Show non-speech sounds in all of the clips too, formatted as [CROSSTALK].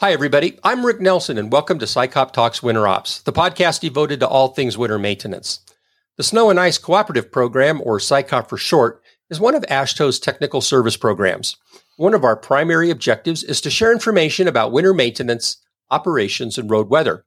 Hi, everybody. I'm Rick Nelson, and welcome to SICOP Talks Winter Ops, the podcast devoted to all things winter maintenance. The Snow and Ice Cooperative Program, or SICOP for short, is one of AASHTO's technical service programs. One of our primary objectives is to share information about winter maintenance, operations, and road weather.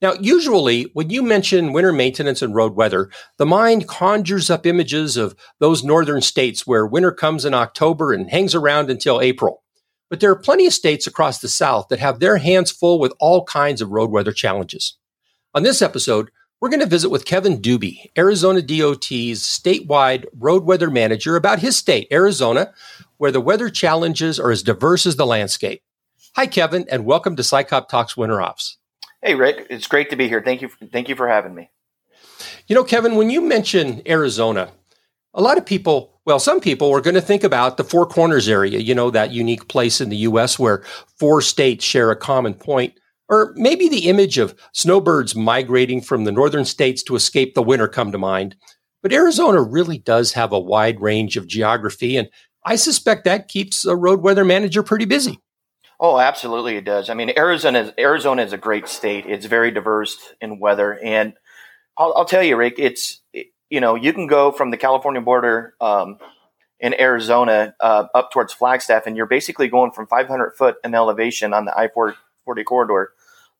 Now, usually when you mention winter maintenance and road weather, the mind conjures up images of those northern states where winter comes in October and hangs around until April. But there are plenty of states across the South that have their hands full with all kinds of road weather challenges. On this episode, we're going to visit with Kevin Duby, Arizona DOT's statewide road weather manager, about his state, Arizona, where the weather challenges are as diverse as the landscape. Hi, Kevin, and welcome to SICOP Talks Winter Ops. Hey, Rick, it's great to be here. Thank you. Thank you for having me. You know, Kevin, when you mention Arizona, a lot of people well, some people are going to think about the Four Corners area, you know, that unique place in the U.S. where four states share a common point, or maybe the image of snowbirds migrating from the northern states to escape the winter come to mind. But Arizona really does have a wide range of geography, and I suspect that keeps a road weather manager pretty busy. Oh, absolutely, it does. I mean, Arizona is, Arizona is a great state. It's very diverse in weather, and I'll, I'll tell you, Rick, it's you know, you can go from the California border um, in Arizona uh, up towards Flagstaff, and you're basically going from 500 foot in elevation on the I 40 corridor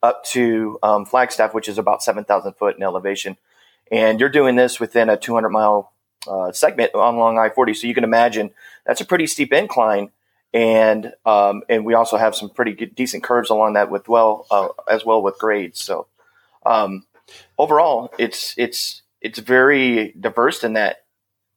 up to um, Flagstaff, which is about 7,000 foot in elevation. And you're doing this within a 200 mile uh, segment on along I 40. So you can imagine that's a pretty steep incline. And um, and we also have some pretty good, decent curves along that with well uh, as well with grades. So um, overall, it's it's it's very diverse in that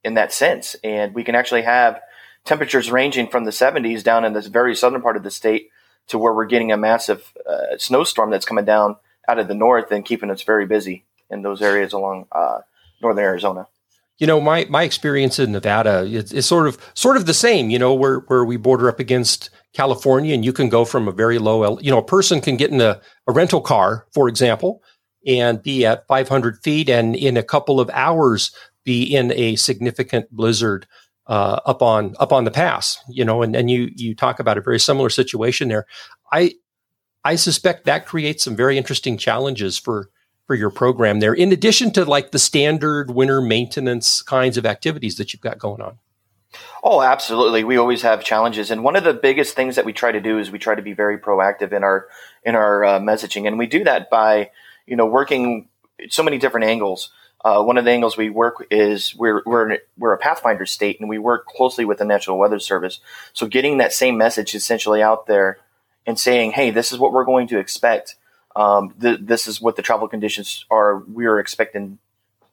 in that sense, and we can actually have temperatures ranging from the 70s down in this very southern part of the state to where we're getting a massive uh, snowstorm that's coming down out of the north and keeping us very busy in those areas along uh, northern Arizona. You know, my my experience in Nevada is, is, sort of sort of the same. You know, where where we border up against California, and you can go from a very low, you know, a person can get in a, a rental car, for example, and be at 500 feet and in a couple of hours be in a significant blizzard uh, up on up on the pass you know and, and you you talk about a very similar situation there i i suspect that creates some very interesting challenges for for your program there in addition to like the standard winter maintenance kinds of activities that you've got going on Oh, absolutely. We always have challenges, and one of the biggest things that we try to do is we try to be very proactive in our in our uh, messaging, and we do that by you know, working so many different angles. Uh, one of the angles we work is we're we're we're a Pathfinder state, and we work closely with the National Weather Service. So getting that same message essentially out there and saying, "Hey, this is what we're going to expect. Um, th- this is what the travel conditions are. We are expecting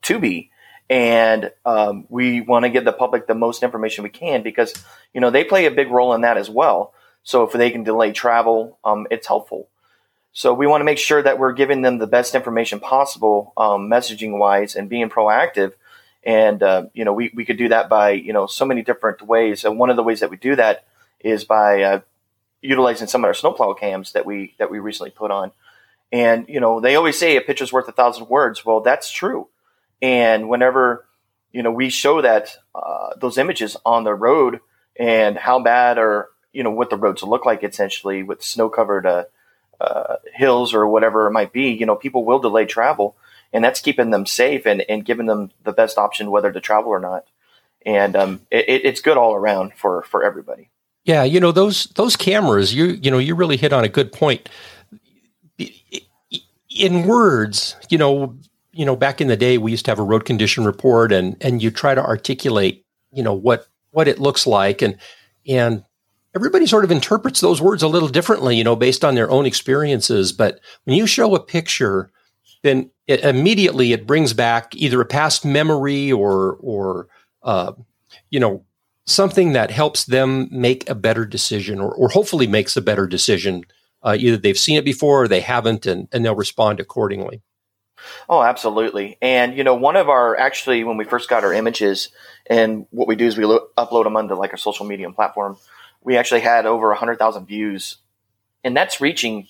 to be." and um, we want to give the public the most information we can because you know they play a big role in that as well. So if they can delay travel, um, it's helpful. So we want to make sure that we're giving them the best information possible, um, messaging wise, and being proactive. And uh, you know, we we could do that by you know so many different ways. And one of the ways that we do that is by uh, utilizing some of our snowplow cams that we that we recently put on. And you know, they always say a picture's worth a thousand words. Well, that's true. And whenever you know we show that uh, those images on the road and how bad or you know what the roads look like essentially with snow covered uh, hills or whatever it might be, you know, people will delay travel, and that's keeping them safe and, and giving them the best option whether to travel or not. And um, it, it's good all around for for everybody. Yeah, you know those those cameras. You you know you really hit on a good point. In words, you know, you know, back in the day, we used to have a road condition report, and and you try to articulate, you know, what what it looks like, and and everybody sort of interprets those words a little differently, you know, based on their own experiences. But when you show a picture, then it, immediately it brings back either a past memory or, or, uh, you know, something that helps them make a better decision or, or hopefully makes a better decision. Uh, either they've seen it before or they haven't, and, and they'll respond accordingly. Oh, absolutely. And, you know, one of our actually, when we first got our images, and what we do is we lo- upload them onto like a social media platform we actually had over 100,000 views. And that's reaching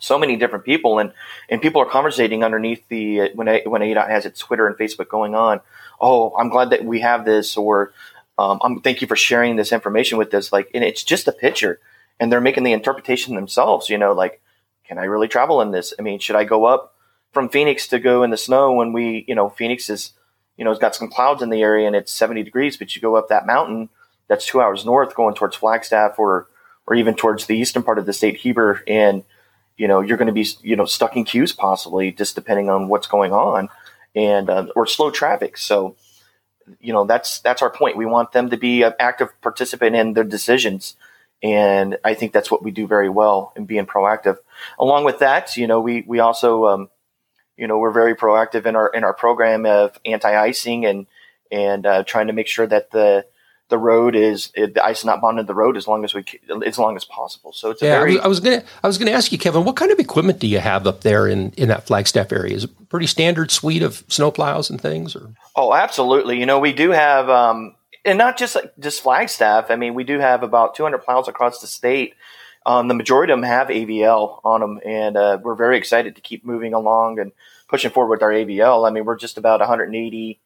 so many different people and, and people are conversating underneath the when a, when ADOT has its Twitter and Facebook going on. Oh, I'm glad that we have this or um, I'm thank you for sharing this information with us. Like, and it's just a picture and they're making the interpretation themselves. You know, like, can I really travel in this? I mean, should I go up from Phoenix to go in the snow when we, you know, Phoenix is, you know, it's got some clouds in the area and it's 70 degrees, but you go up that mountain that's two hours north going towards Flagstaff or, or even towards the eastern part of the state, Heber, and, you know, you're going to be, you know, stuck in queues possibly just depending on what's going on and, uh, or slow traffic. So, you know, that's, that's our point. We want them to be an active participant in their decisions. And I think that's what we do very well in being proactive. Along with that, you know, we, we also, um, you know, we're very proactive in our, in our program of anti-icing and, and, uh, trying to make sure that the, the road is the ice is not bonded to the road as long as we as long as possible. So it's yeah. Very, I was, gonna I was gonna ask you, Kevin, what kind of equipment do you have up there in in that Flagstaff area? Is it pretty standard suite of snowplows and things? Or oh, absolutely. You know, we do have, um, and not just just Flagstaff. I mean, we do have about 200 plows across the state. Um, the majority of them have AVL on them, and uh, we're very excited to keep moving along and pushing forward with our AVL. I mean, we're just about 180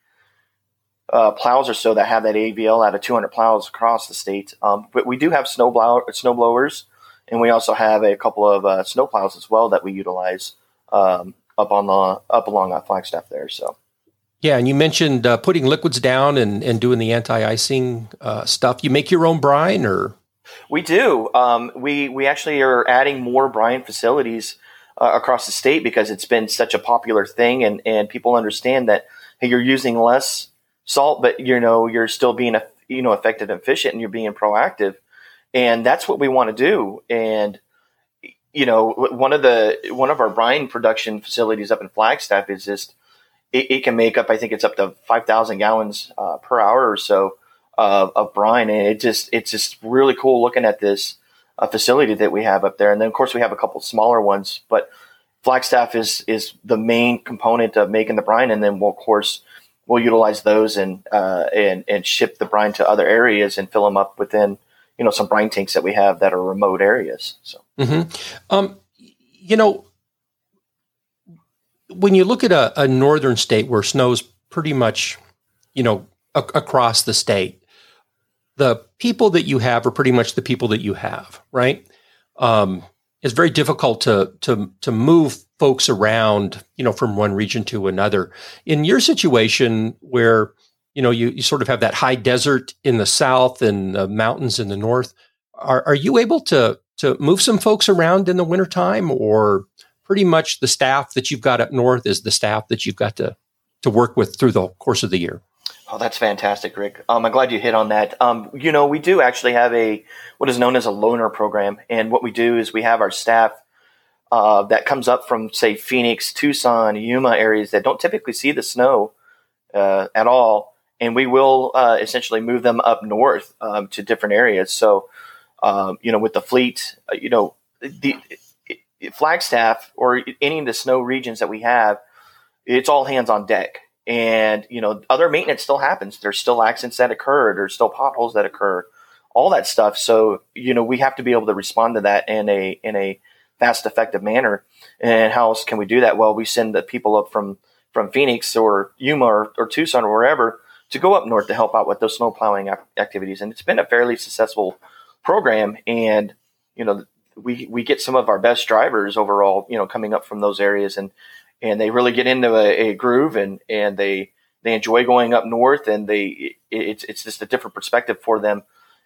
uh, plows or so that have that AVL out of 200 plows across the state. Um, but we do have snow, blower, snow blowers, and we also have a couple of uh, snow plows as well that we utilize um, up on the up along that Flagstaff there. So. Yeah, and you mentioned uh, putting liquids down and, and doing the anti-icing uh, stuff. You make your own brine, or we do. Um, we we actually are adding more brine facilities uh, across the state because it's been such a popular thing, and and people understand that hey, you're using less salt, but you know you're still being you know effective and efficient, and you're being proactive, and that's what we want to do. And you know, one of the one of our brine production facilities up in Flagstaff is just it, it can make up. I think it's up to five thousand gallons uh, per hour or so of, of brine, and it just it's just really cool looking at this uh, facility that we have up there. And then of course we have a couple smaller ones, but Flagstaff is is the main component of making the brine, and then we'll of course we'll utilize those and uh, and and ship the brine to other areas and fill them up within you know some brine tanks that we have that are remote areas. So, mm-hmm. um, you know, when you look at a, a, northern state where snow's pretty much you know a- across the state, the people that you have are pretty much the people that you have, right? Um, it's very difficult to to to move folks around, you know, from one region to another. In your situation, where you know you, you sort of have that high desert in the south and the mountains in the north, are are you able to to move some folks around in the wintertime, or pretty much the staff that you've got up north is the staff that you've got to to work with through the course of the year? Oh, that's fantastic, Rick. Um, I'm glad you hit on that. Um, you know, we do actually have a what is known as a loaner program, and what we do is we have our staff uh, that comes up from say Phoenix, Tucson, Yuma areas that don't typically see the snow uh, at all, and we will uh, essentially move them up north um, to different areas. So, um, you know, with the fleet, uh, you know, the Flagstaff or any of the snow regions that we have, it's all hands on deck and you know other maintenance still happens. There's still accidents that occur. There's still potholes that occur. All that stuff. So you know we have to be able to respond to that in a in a fast effective manner. And how else can we do that? Well we send the people up from from phoenix or yuma or, or tucson or wherever to go up north to help out with those snow plowing activities. And it's been a fairly successful program. And you know we we get some of our best drivers overall you know coming up from those areas and and they really get into a, a groove and and they they enjoy going up north and they it's it's just a different perspective for them.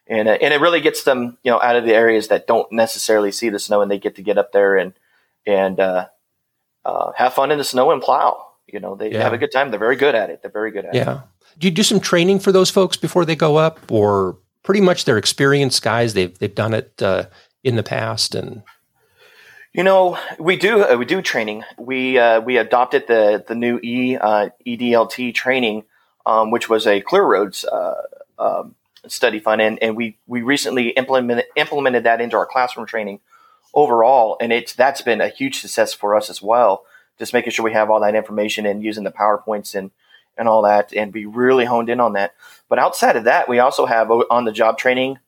And uh, and it really gets them you know out of the areas that don't necessarily see the snow and they get to get up there and and uh, uh, have fun in the snow and plow. You know they yeah. have a good time. They're very good at it. They're very good at yeah. it. Yeah. Do you do some training for those folks before they go up or pretty much they're experienced guys they've they've done it uh, in the past and you know, we do uh, we do training. We uh, we adopted the the new E uh, EDLT training, um, which was a Clear Roads uh, um, study fund, and, and we we recently implemented implemented that into our classroom training overall, and it's that's been a huge success for us as well. Just making sure we have all that information and using the powerpoints and and all that, and be really honed in on that. But outside of that, we also have on the job training.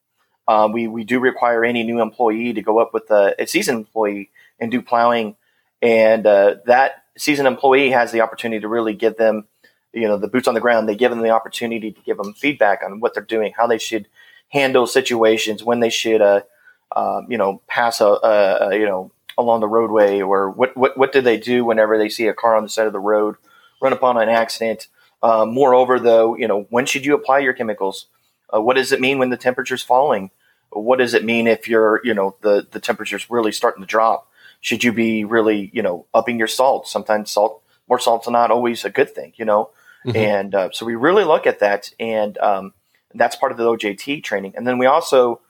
Um, we we do require any new employee to go up with a, a seasoned employee and do plowing. And uh, that seasoned employee has the opportunity to really give them, you know, the boots on the ground. They give them the opportunity to give them feedback on what they're doing, how they should handle situations, when they should, uh, um, you know, pass a, a, a, you know along the roadway, or what, what what do they do whenever they see a car on the side of the road, run upon an accident? Uh, moreover, though, you know, when should you apply your chemicals? Uh, what does it mean when the temperature's falling? What does it mean if you're, you know, the the temperature's really starting to drop? Should you be really, you know, upping your salt? Sometimes salt, more salt's not always a good thing, you know. Mm-hmm. And uh, so we really look at that, and um, that's part of the OJT training. And then we also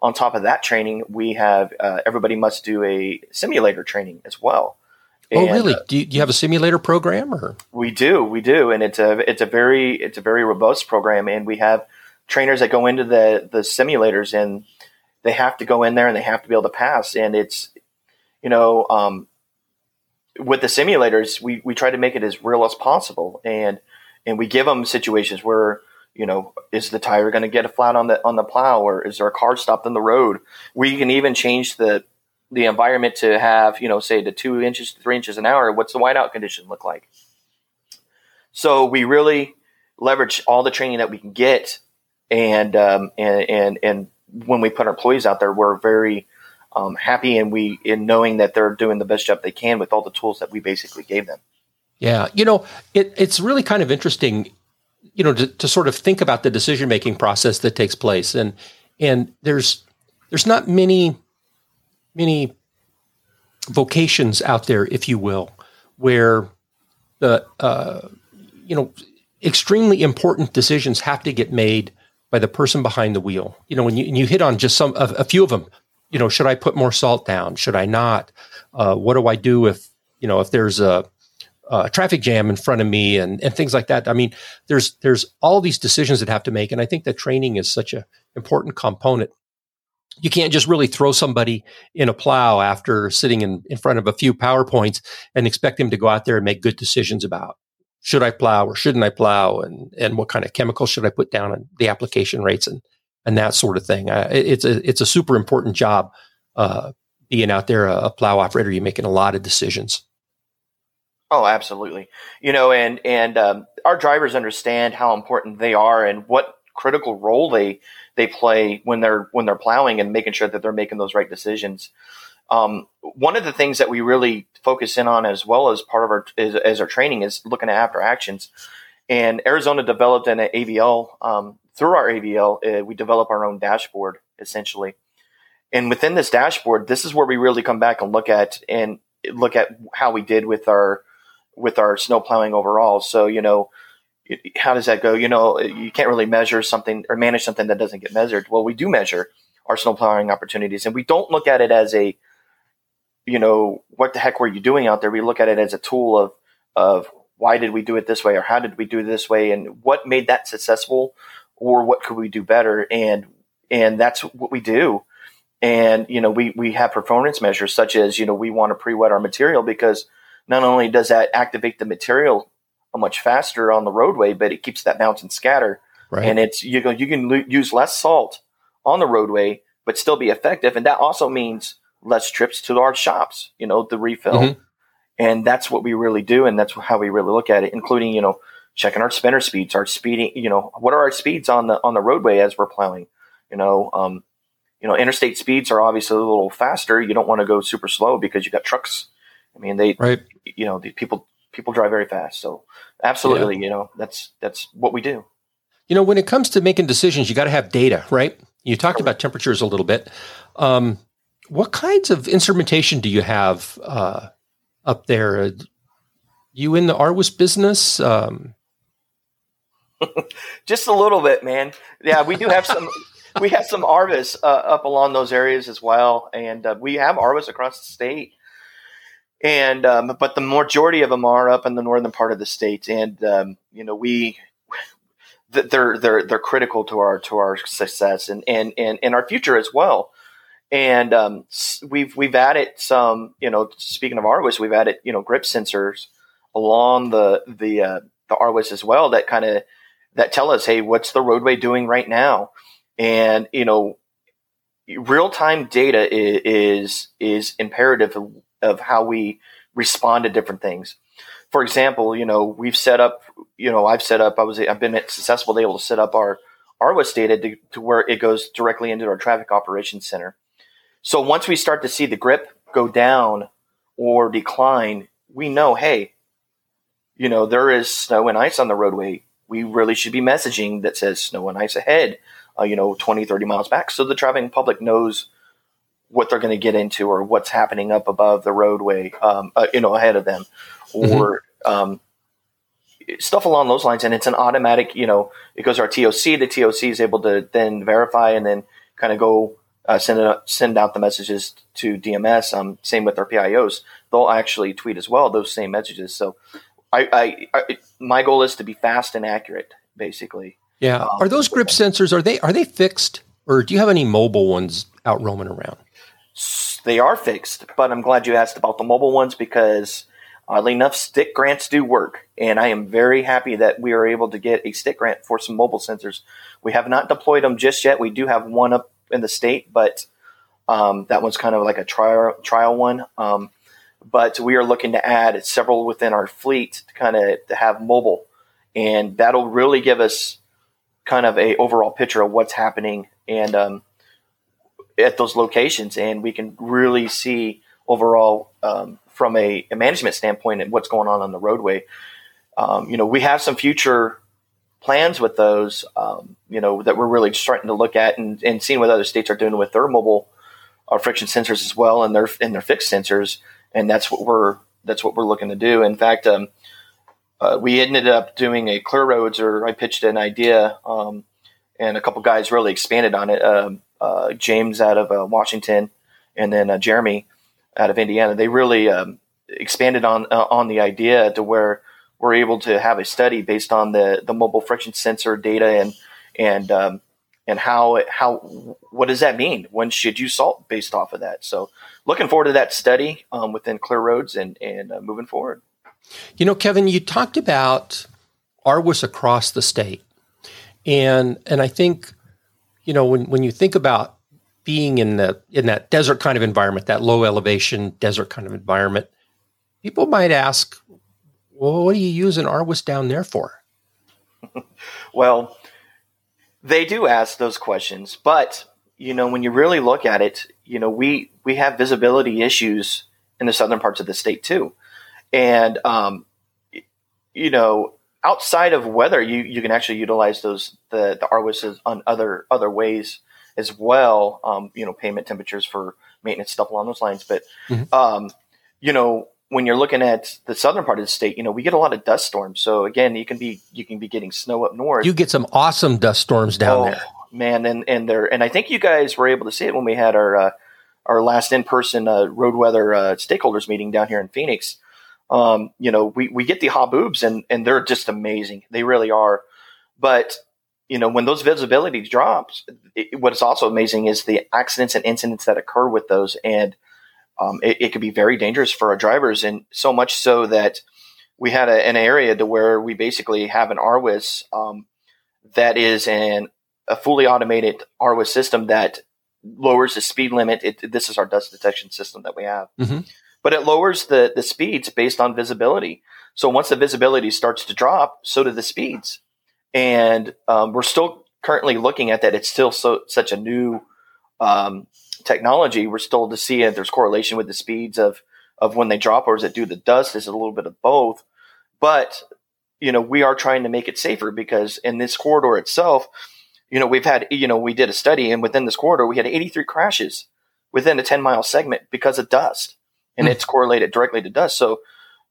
on top of that training, we have uh, everybody must do a simulator training as well. Oh, and, really? Uh, do, you, do, you, have a simulator program, or we do? We do, and it's a it's a very it's a very robust program, and we have trainers that go into the the simulators, and they have to go in there and they have to be able to pass, and it's you know um, with the simulators, we we try to make it as real as possible, and and we give them situations where you know, is the tire going to get a flat on the on the plow, or is there a car stopped in the road? We can even change the the environment to have, you know, say to two inches to three inches an hour. What's the whiteout condition look like? So we really leverage all the training that we can get, and um, and and and when we put our employees out there, we're very um, happy and we in knowing that they're doing the best job they can with all the tools that we basically gave them. Yeah, you know, it, it's really kind of interesting you know, to, to sort of think about the decision making process that takes place. And and there's there's not many many vocations out there, if you will, where the uh, you know extremely important decisions have to get made by the person behind the wheel. You know, when you, you hit on just some a, a, few of them, you know, should I put more salt down? Should I not? Uh, what do I do if you know if there's a uh, traffic jam in front of me and, and things like that. I mean, there's there's all these decisions that have to make, and I think that training is such an important component. You can't just really throw somebody in a plow after sitting in, in front of a few PowerPoints and expect them to go out there and make good decisions about should I plow or shouldn't I plow and, and what kind of chemicals should I put down and the application rates and, and that sort of thing. It's a, it's a super important job, uh, being out there, a, a plow operator, you're making a lot of decisions. Oh, absolutely. You know, and and um, our drivers understand how important they are and what critical role they they play when they're when they're plowing and making sure that they're making those right decisions. Um, one of the things that we really focus in on as well as part of our is, as our training is looking at after actions. And Arizona developed an AVL um, through our AVL. Uh, we develop our own dashboard essentially, and within this dashboard, this is where we really come back and look at and look at how we did with our with our snow plowing overall. So, you know, how does that go? You know, you can't really measure something or manage something that doesn't get measured. Well, we do measure our snow plowing opportunities and we don't look at it as a, you know, what the heck were you doing out there? We look at it as a tool of, of why did we do it this way or how did we do it this way and what made that successful or what could we do better? And, and that's what we do. And, you know, we, we have performance measures such as, you know, we want to pre-wet our material because – not only does that activate the material much faster on the roadway, but it keeps that bounce and scatter. Right. And it's you go you can use less salt on the roadway, but still be effective. And that also means less trips to our shops. You know, the refill. Mm-hmm. And that's what we really do, and that's how we really look at it, including you know checking our spinner speeds, our speeding. You know, what are our speeds on the on the roadway as we're plowing? You know, um, you know, interstate speeds are obviously a little faster. You don't want to go super slow because you got trucks I mean, they, right. you know, the people people drive very fast. So absolutely, yeah. you know, that's that's what we do. You know, when it comes to making decisions, you got to have data, right? You talked about temperatures a little bit. Um, what kinds of instrumentation do you have uh, up there? Uh, you in the RWIS business? Um, [LAUGHS] Just a little bit, man. Yeah, we do have some. [LAUGHS] we have some RWIS uh, up along those areas as well, and uh, we have RWIS across the state and um, but the majority of them are up in the northern part of the state, and um, you know we they're they're they're critical to our to our success and and and, and our future as well. And um, we've we've added some, you know, speaking of RWIS, we've added you know grip sensors along the the uh, the RWIS as well that kind of that tell us, hey, what's the roadway doing right now? And you know, real time data is, is imperative of how we respond to different things. For example, you know, we've set up, you know, I've set up, I was, I've been successful to able to set up our RWIS data to, to where it goes directly into our traffic operations center. So once we start to see the grip go down or decline, we know, hey, you know, there is snow and ice on the roadway. We really should be messaging that says snow and ice ahead, uh, you know, 20, 30 miles back. So the traveling public knows what they're going to get into or what's happening up above the roadway, um, uh, you know, ahead of them or, mm-hmm. um, stuff along those lines. And it's an automatic, you know, it goes to our TOC. The TOC is able to then verify and then kind of go uh, send it, send out the messages to DMS. Um, same with our PIOs; they'll actually tweet as well those same messages. So, I, I, I my goal is to be fast and accurate, basically. Yeah. Um, are those grip sensors are they are they fixed, or do you have any mobile ones out roaming around? They are fixed, but I'm glad you asked about the mobile ones because oddly enough, STIC grants do work. And I am very happy that we are able to get a STIC grant for some mobile sensors. We have not deployed them just yet. We do have one up in the state, but um, that one's kind of like a trial trial one. Um, but we are looking to add several within our fleet to kind of to have mobile, and that'll really give us kind of a overall picture of what's happening and um, at those locations, and we can really see overall um, from a, a, management standpoint and what's going on on the roadway. Um, you know, we have some future plans with those, um, you know, that we're really starting to look at and, and seeing what other states are doing with their mobile uh, friction sensors as well and their and their fixed sensors, and that's what we're that's what we're looking to do. In fact, um, uh, we ended up doing a clear roads, or I pitched an idea, um, and a couple guys really expanded on it. Um, uh, James out of uh, Washington, and then uh, Jeremy out of Indiana. They really um, expanded on uh, on the idea to where we're able to have a study based on the the mobile friction sensor data and and um, and how how what does that mean? When should you salt based off of that? So looking forward to that study um, within Clear Roads and and uh, moving forward. You know, Kevin, you talked about RWIS across the state, and and I think you know when when you think about being in the in that desert kind of environment, that low elevation desert kind of environment, people might ask, well, what are you using RWIS down there for? well, they do ask those questions, but you know, when you really look at it, you know, we we have visibility issues in the southern parts of the state too, and um, you know, outside of weather, you you can actually utilize those the the RWIS on other other ways as well. Um, you know, pavement temperatures for maintenance stuff along those lines, but mm-hmm. um, you know, when you're looking at the southern part of the state, you know, we get a lot of dust storms. So again, you can be you can be getting snow up north. You get some awesome dust storms down oh, there, man. And and there, and I think you guys were able to see it when we had our uh, our last in person uh, road weather uh, stakeholders meeting down here in Phoenix. Um, you know, we we get the haboobs and and they're just amazing. They really are. But you know, when those visibility drops, it, what is also amazing is the accidents and incidents that occur with those and um, it, it could be very dangerous for our drivers, and so much so that we had a, an area to where we basically have an RWIS um, that is an a fully automated RWIS system that lowers the speed limit. It, this is our dust detection system that we have, mm-hmm. but it lowers the the speeds based on visibility. So once the visibility starts to drop, so do the speeds, and um, we're still currently looking at that. It's still so such a new um, technology, we're still to see if there's correlation with the speeds of of when they drop, or is it due to dust? Is it a little bit of both? But you know, we are trying to make it safer because in this corridor itself, you know, we've had you know we did a study, and within this corridor, we had 83 crashes within a 10 mile segment because of dust, and mm. it's correlated directly to dust. So,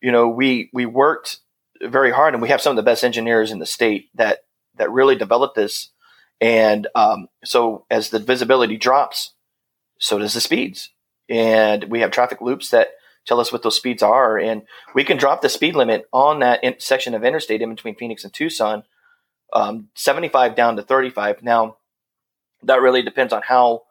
you know, we we worked very hard, and we have some of the best engineers in the state that that really developed this. And um, so, as the visibility drops, so does the speeds. And we have traffic loops that tell us what those speeds are. And we can drop the speed limit on that in- section of interstate in between Phoenix and Tucson, um, 75 down to 35. Now, that really depends on how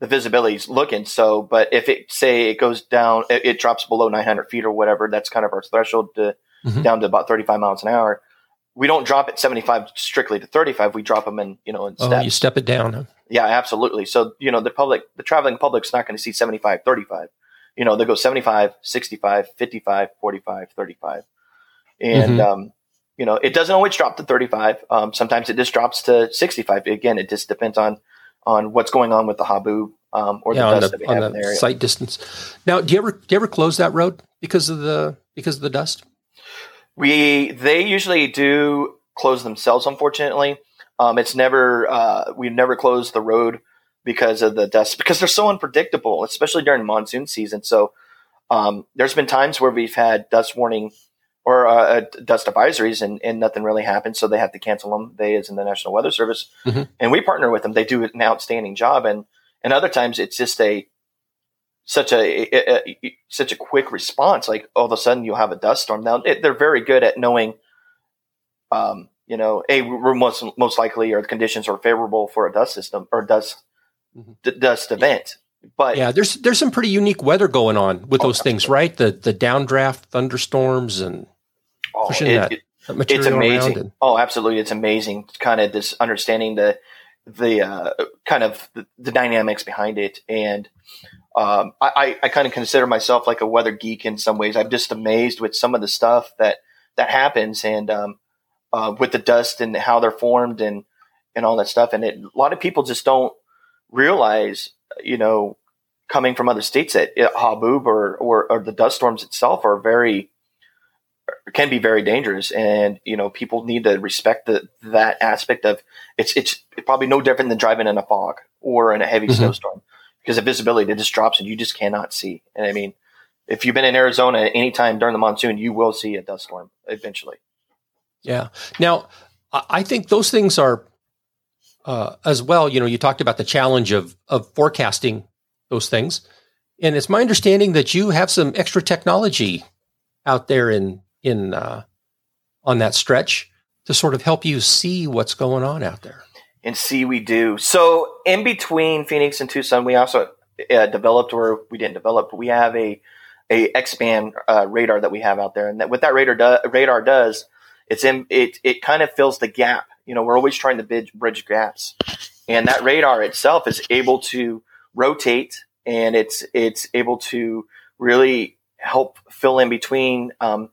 the visibility is looking. So, but if it say it goes down, it, it, drops below 900 feet or whatever, that's kind of our threshold to mm-hmm. down to about 35 miles an hour. We don't drop it 75 strictly to 35. We drop them in, you know, in oh, steps. you step it down. Yeah, absolutely. So, you know, the public, the traveling public's not going to see 75, 35. You know, they go 75, 65, 55, 45, 35. And, mm-hmm. um, you know, it doesn't always drop to 35. Um, sometimes it just drops to 65. Again, it just depends on, on what's going on with the haboob um, or yeah, the dust the, that we on have the in the area. sight distance. Now, do you ever do you ever close that road because of the because of the dust? We they usually do close themselves. Unfortunately, um, it's never uh, we've never closed the road because of the dust because they're so unpredictable, especially during monsoon season. So um, there's been times where we've had dust warning or uh, uh, dust advisories and, and nothing really happens, so they have to cancel them. They, as in the National Weather Service, Mhm. and we partner with them. They do an outstanding job, and and other times it's just a such a, a, a- such a quick response. Like all of a sudden you'll have a dust storm. Now it, they're very good at knowing, um, you know, a we're most most likely or the conditions are favorable for a dust system or dust Mhm. d- dust event. But Yeah, there's there's some pretty unique weather going on with Oh, those things, right? The the downdraft thunderstorms and oh, pushing it- that, it- that material it's amazing. around. And, oh, absolutely, it's amazing. Kind of this understanding the the uh, kind of the, the dynamics behind it, and um, I, I, I kind of consider myself like a weather geek in some ways. I'm just amazed with some of the stuff that that happens, and um, uh, with the dust and how they're formed, and and all that stuff. And it, a lot of people just don't realize, you know, coming from other states that uh, Haboob or, or or the dust storms itself are very can be very dangerous and you know people need to respect the, that aspect of it's it's probably no different than driving in a fog or in a heavy Mhm. snowstorm because the visibility just drops and you just cannot see and i mean if you've been in arizona at any time during the monsoon you will see a dust storm eventually yeah. Now, I think those things are uh, as well. You know, you talked about the challenge of of forecasting those things, and it's my understanding that you have some extra technology out there in in uh, on that stretch to sort of help you see what's going on out there. and see we do so in between phoenix and tucson we also uh, developed or we didn't develop but we have a a x-band uh, radar that we have out there and that what that radar do, radar does it's in it it kind of fills the gap. You know we're always trying to bridge, bridge gaps. And that radar itself is able to rotate and it's it's able to really help fill in between um,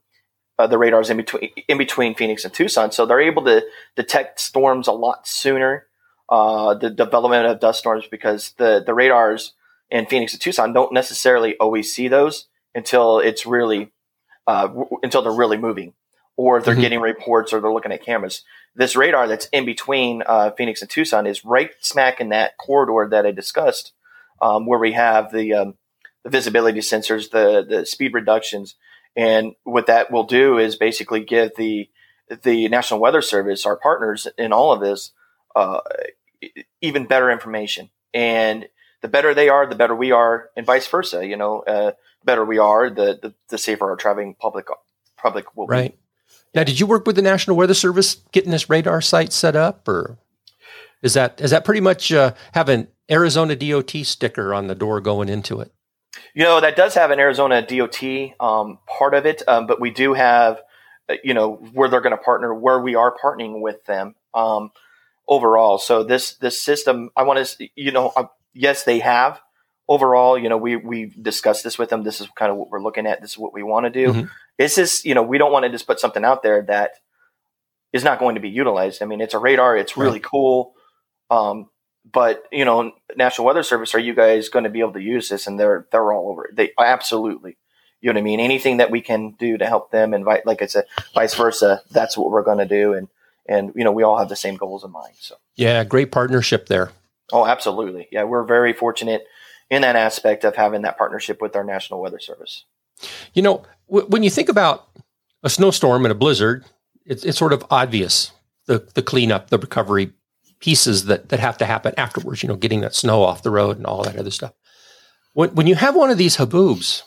uh, the radars in between in between Phoenix and Tucson, so they're able to detect storms a lot sooner. Uh, the development of dust storms because the the radars in Phoenix and Tucson don't necessarily always see those until it's really uh, w- until they're really moving, or if they're Mhm. getting reports or they're looking at cameras. This radar that's in between uh, Phoenix and Tucson is right smack in that corridor that I discussed, um, where we have the um, the visibility sensors, the the speed reductions, and what that will do is basically give the the National Weather Service, our partners in all of this, uh, even better information. And the better they are, the better we are, and vice versa. You know, uh, the better we are, the, the the safer our traveling public public will be. Now, did you work with the National Weather Service getting this radar site set up, or is that is that pretty much uh, have an Arizona DOT sticker on the door going into it? You know, that does have an Arizona DOT um, part of it, um, but we do have, uh, you know, where they're going to partner, where we are partnering with them um, overall. So this this system, I want to, you know, uh, yes, they have overall. You know, we we discussed this with them. This is kind of what we're looking at. This is what we want to do. Mhm. It's just, you know, we don't want to just put something out there that is not going to be utilized. I mean, it's a radar. It's really cool. Um, but you know, National Weather Service, are you guys going to be able to use this? And they're they're all over it. They absolutely, you know what I mean. Anything that we can do to help them, and vi- like I said, vice versa. That's what we're going to do, and and you know, we all have the same goals in mind. So, Yeah, great partnership there. oh, absolutely, yeah, we're very fortunate in that aspect of having that partnership with our National Weather Service. You know, w- when you think about a snowstorm and a blizzard, it's, it's sort of obvious the the cleanup, the recovery pieces that that have to happen afterwards. You know, getting that snow off the road and all that other stuff. When when you have one of these haboobs,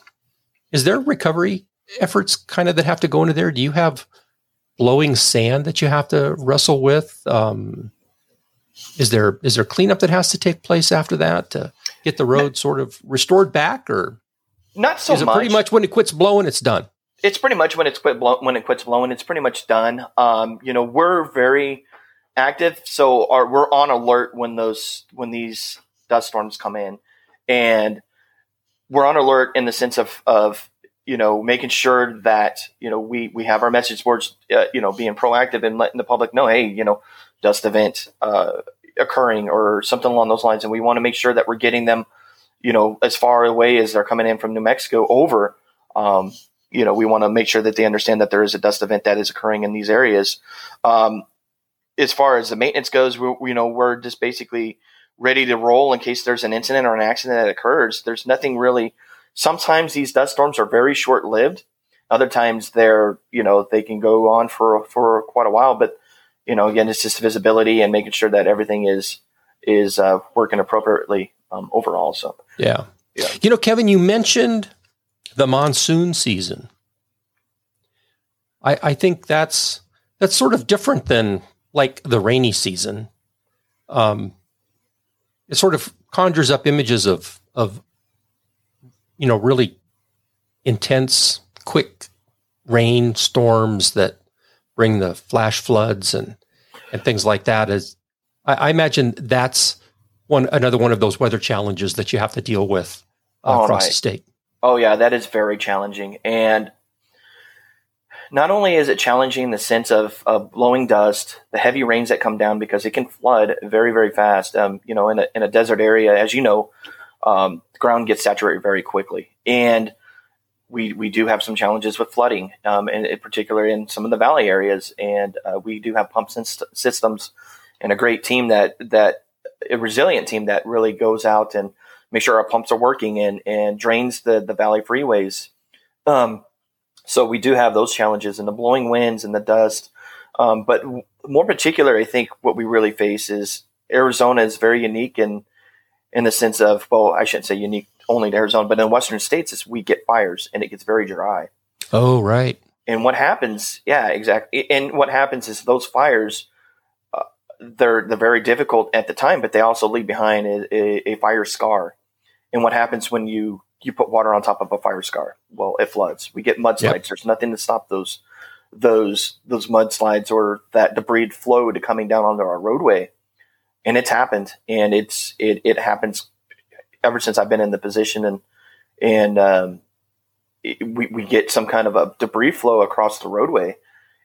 is there recovery efforts kind of that have to go into there? Do you have blowing sand that you have to wrestle with? Um, is there is there cleanup that has to take place after that to get the road sort of restored back, or Not so is it much. pretty much when it quits blowing, it's done? it's pretty much when it's quit blow, when it quits blowing, it's pretty much done. Um, you know, we're very active, so our, we're on alert when those when these dust storms come in, and we're on alert in the sense of of you know making sure that you know we we have our message boards, uh, you know, being proactive and letting the public know, hey, you know, dust event uh, occurring or something along those lines, and we want to make sure that we're getting them you know, as far away as they're coming in from New Mexico over, um, you know, we want to make sure that they understand that there is a dust event that is occurring in these areas. Um, as far as the maintenance goes, we, you know, we're just basically ready to roll in case there's an incident or an accident that occurs. There's nothing really. Sometimes these dust storms are very short lived. Other times they're, you know, they can go on for for quite a while. But you know, again, it's just visibility and making sure that everything is is uh, working appropriately um, overall. So yeah, yeah. You know, Kevin, you mentioned the monsoon season. I, I think that's that's sort of different than like the rainy season. Um, it sort of conjures up images of of you know really intense, quick rain storms that bring the flash floods and and things like that. As I, I imagine that's one another one of those weather challenges that you have to deal with uh, across right. the state. Oh yeah, that is very challenging. And not only is it challenging the sense of, of blowing dust, the heavy rains that come down because it can flood very, very fast. Um, you know, in a, in a desert area, as you know, um, the ground gets saturated very quickly. And we, we do have some challenges with flooding, um, and in particular in some of the valley areas. And uh, we do have pump systems and a great team that, that a resilient team that really goes out and make sure our pumps are working and, and drains the, the valley freeways. Um, so we do have those challenges and the blowing winds and the dust. Um, but more particular, I think what we really face is Arizona is very unique in in the sense of well, I shouldn't say unique only to Arizona, but in Western states, is we get fires and it gets very dry. Oh, right. And what happens? Yeah, exactly. And what happens is those fires they're they're very difficult at the time, but they also leave behind a, a, a fire scar. And what happens when you you put water on top of a fire scar? Well, it floods. We get mudslides. Yep. There's nothing to stop those those those mudslides or that debris flow to coming down onto our roadway. And it's happened, and it's it it happens ever since I've been in the position, and and um, it, we we get some kind of a debris flow across the roadway.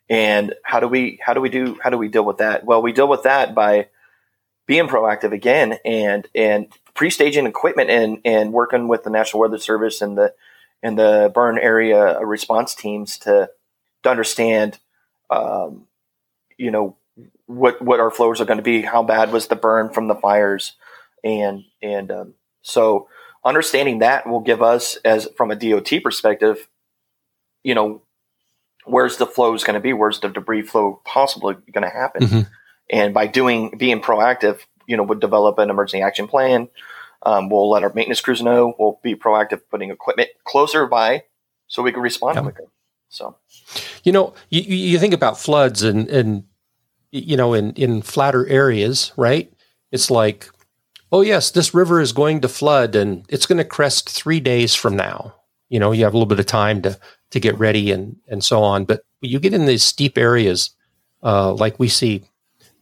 And how do we how do we do how do we deal with that? Well, we deal with that by being proactive again and and pre-staging equipment and and working with the National Weather Service and the and the burn area response teams to to understand, um, you know, what what our flows are going to be, how bad was the burn from the fires, and and um, so understanding that will give us as from a DOT perspective, you know, where's the flow is going to be, where's the debris flow possibly going to happen, mm-hmm. and by doing being proactive, you know, would develop an emergency action plan. Um, we'll let our maintenance crews know. We'll be proactive, putting equipment closer by so we can respond quicker. So, you know, you, you think about floods and and you know in in flatter areas, right? It's like, oh yes, this river is going to flood and it's going to crest three days from now. You know, you have a little bit of time to to get ready and and so on. But you get in these steep areas, uh, like we see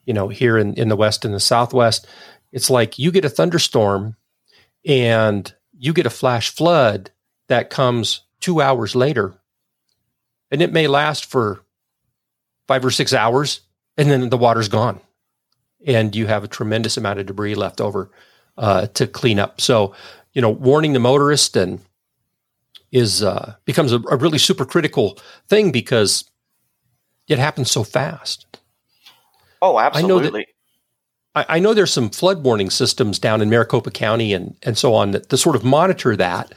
you know, here in, in the West and the Southwest, it's like you get a thunderstorm and you get a flash flood that comes two hours later. And it may last for five or six hours, and then the water's gone. And you have a tremendous amount of debris left over uh, to clean up. So, you know, warning the motorist and is uh, becomes a, a really super critical thing because it happens so fast. Oh, absolutely. I know, that, I, I know there's some flood warning systems down in Maricopa County and, and so on that to sort of monitor that.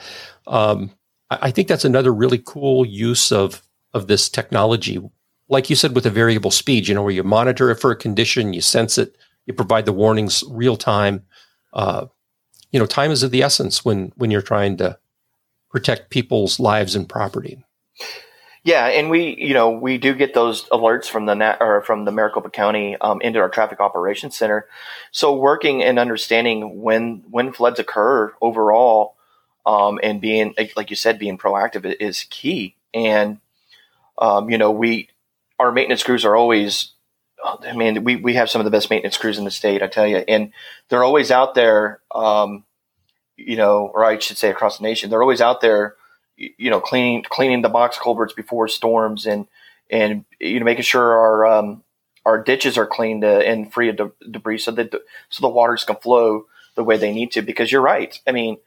Um, I, I think that's another really cool use of of this technology. Like you said, with a variable speed, you know, where you monitor it for a condition, you sense it, you provide the warnings real time. Uh, you know, time is of the essence when when you're trying to protect people's lives and property. Yeah, and we, you know, we do get those alerts from the nat- or from the Maricopa County um, into our traffic operations center. So working and understanding when when floods occur overall, um, and being like you said, being proactive is key. And um, you know, we our maintenance crews are always. I mean, we, we have some of the best maintenance crews in the state, I tell you, and they're always out there. Um, you know, or I should say, across the nation, they're always out there you know, cleaning cleaning the box culverts before storms and and you know making sure our um, our ditches are cleaned uh, and free of de- debris so that the, so the waters can flow the way they need to. Because you're right. I mean,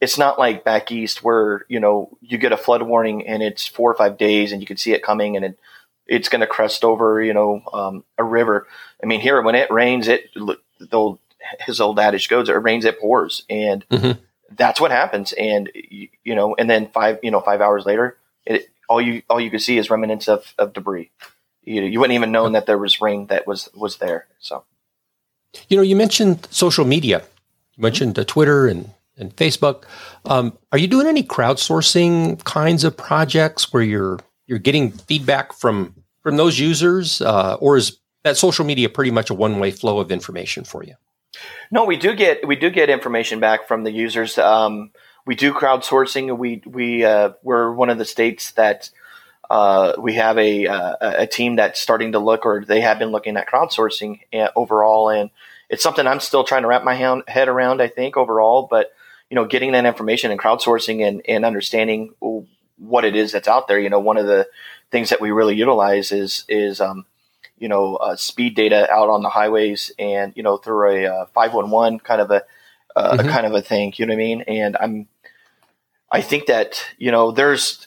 it's not like back east where you know you get a flood warning and it's four or five days and you can see it coming and it, it's going to crest over you know um, a river. I mean here when it rains, it the old, his old adage goes, it rains, it pours, and mm-hmm. that's what happens. And you, you, know, and then five you know five hours later, it all you all you could see is remnants of, of debris. You you wouldn't even known that there was rain that was was there. So, you know, you mentioned social media. You mentioned uh, Twitter and and Facebook. Um, are you doing any crowdsourcing kinds of projects where you're you're getting feedback from from those users, uh, or is that social media pretty much a one way flow of information for you? No, we do get we do get information back from the users. Um, we do crowdsourcing. We we uh, we're one of the states that uh, we have a uh, a team that's starting to look, or they have been looking at crowdsourcing uh, overall, and it's something I'm still trying to wrap my head around. I think overall, but you know, getting that information and crowdsourcing and, and understanding what it is that's out there. You know, one of the things that we really utilize is is um, you know uh, speed data out on the highways and you know through a five one one kind of a, uh, mm-hmm. a kind of a thing. You know what I mean? And I'm I think that you know there's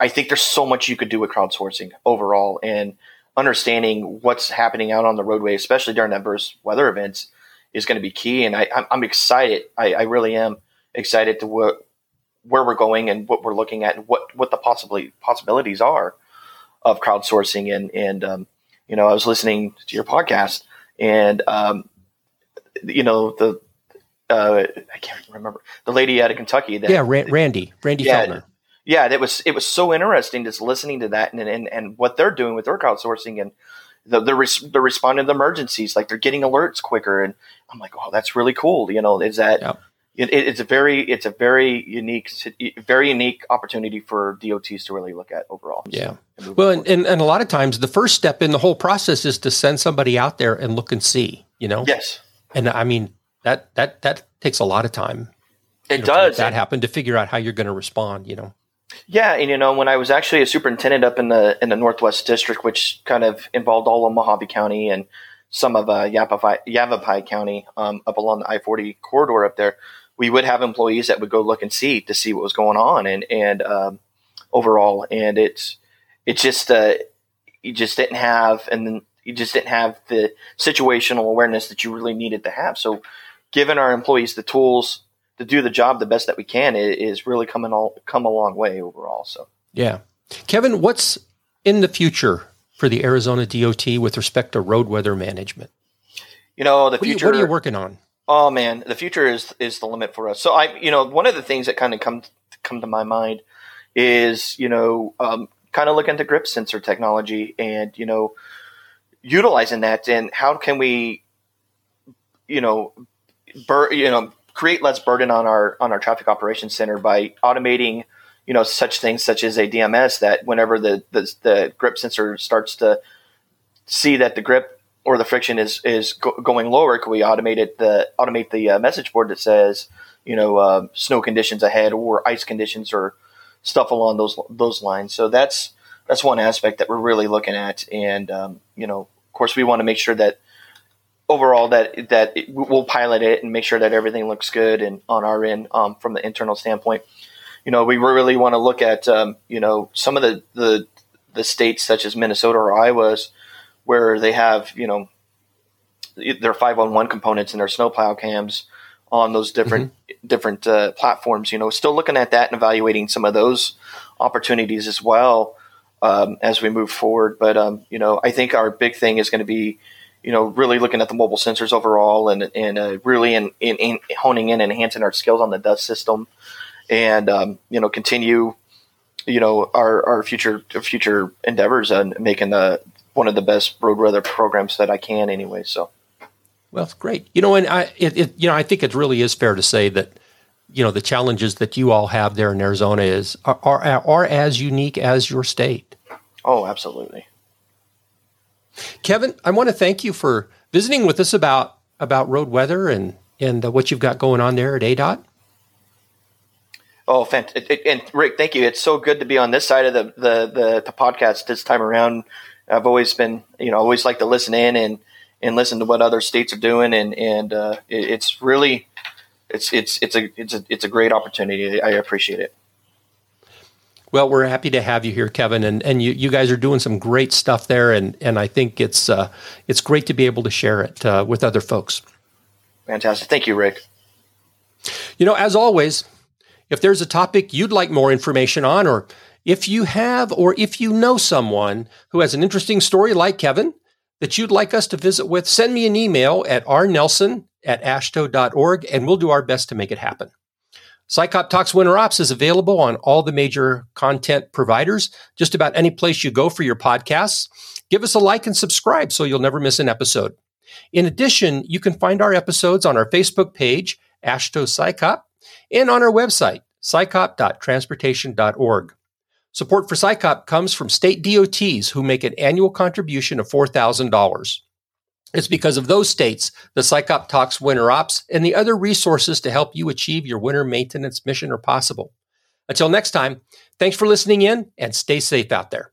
I think there's so much you could do with crowdsourcing overall and understanding what's happening out on the roadway, especially during adverse weather events is going to be key. And I, am excited. I, I, really am excited to where, where we're going and what we're looking at and what, what the possibly possibilities are of crowdsourcing. And, and, um, you know, I was listening to your podcast and, um, you know, the, uh, I can't remember the lady out of Kentucky. That, yeah, Randy, Randy yeah, Feltner. Yeah, that was it was so interesting just listening to that and, and and what they're doing with their crowdsourcing and the, they're, res- they're responding to emergencies like they're getting alerts quicker and i'm like oh that's really cool you know is that yep. It, it's a very it's a very unique very unique opportunity for dots to really look at overall. Yeah. Well and, and, and a lot of times the first step in the whole process is to send somebody out there and look and see you know? Yes. And i mean that that that takes a lot of time. It know, does that happen to figure out how you're going to respond you know? Yeah, and you know, when I was actually a superintendent up in the in the Northwest District, which kind of involved all of Mohave County and some of uh, Yavapai, Yavapai County um, up along the I forty corridor up there, we would have employees that would go look and see to see what was going on and and um, overall, and it's it's just uh, you just didn't have and then you just didn't have the situational awareness that you really needed to have. So, giving our employees the tools to do the job the best that we can is really coming all come a long way overall. So yeah, Kevin, what's in the future for the Arizona DOT with respect to road weather management? You know, the what future. You, what are you working on? Oh man, the future is is the limit for us. So I, you know, one of the things that kind of come come to my mind is you know um, kind of looking into grip sensor technology and you know utilizing that and how can we you know bur- you know create less burden on our on our traffic operations center by automating you know such things such as a DMS that whenever the the, the grip sensor starts to see that the grip or the friction is is go- going lower, can we automate it the automate the uh, message board that says you know uh, snow conditions ahead or ice conditions or stuff along those those lines. So that's that's one aspect that we're really looking at, and um, you know, of course, we want to make sure that overall that that it, we'll pilot it and make sure that everything looks good and on our end um, from the internal standpoint. You know, we really want to look at um, you know some of the, the the states such as Minnesota or Iowa's where they have you know their 511 components and their snowplow cams on those different mm-hmm. different uh, platforms. You know, still looking at that and evaluating some of those opportunities as well um, as we move forward. But um, you know, I think our big thing is going to be you know, really looking at the mobile sensors overall and, and uh, really in, in, in, honing in and enhancing our skills on the dust system and, um, you know, continue, you know, our, our future, future endeavors and making the, one of the best road weather programs that I can anyway. So. Well, it's great. You know, and I, it, it, you know, I think it really is fair to say that, you know, the challenges that you all have there in Arizona is are, are, are as unique as your state. Oh, absolutely. Kevin, I want to thank you for visiting with us about about road weather and and uh, what you've got going on there at ADOT. Oh, fantastic! And Rick, thank you. It's so good to be on this side of the, the the, the podcast this time around. I've always been, you know, always like to listen in and and listen to what other states are doing, and and uh, it, it's really it's it's it's a it's a it's a great opportunity. I appreciate it. Well, we're happy to have you here, Kevin, and, and you, you guys are doing some great stuff there, and, and I think it's uh, it's great to be able to share it uh, with other folks. Fantastic, thank you, Rick. You know, as always, if there's a topic you'd like more information on, or if you have, or if you know someone who has an interesting story like Kevin that you'd like us to visit with, send me an email at rnelson at aashto.org, and we'll do our best to make it happen. SICOP Talks Winter Ops is available on all the major content providers, just about any place you go for your podcasts. Give us a like and subscribe so you'll never miss an episode. In addition, you can find our episodes on our Facebook page, AASHTO SICOP, and on our website, sicop.transportation.org. Support for SICOP comes from state DOTs who make an annual contribution of $4,000. It's because of those states, the SICOP Talks Winter Ops, and the other resources to help you achieve your winter maintenance mission are possible. Until next time, thanks for listening in and stay safe out there.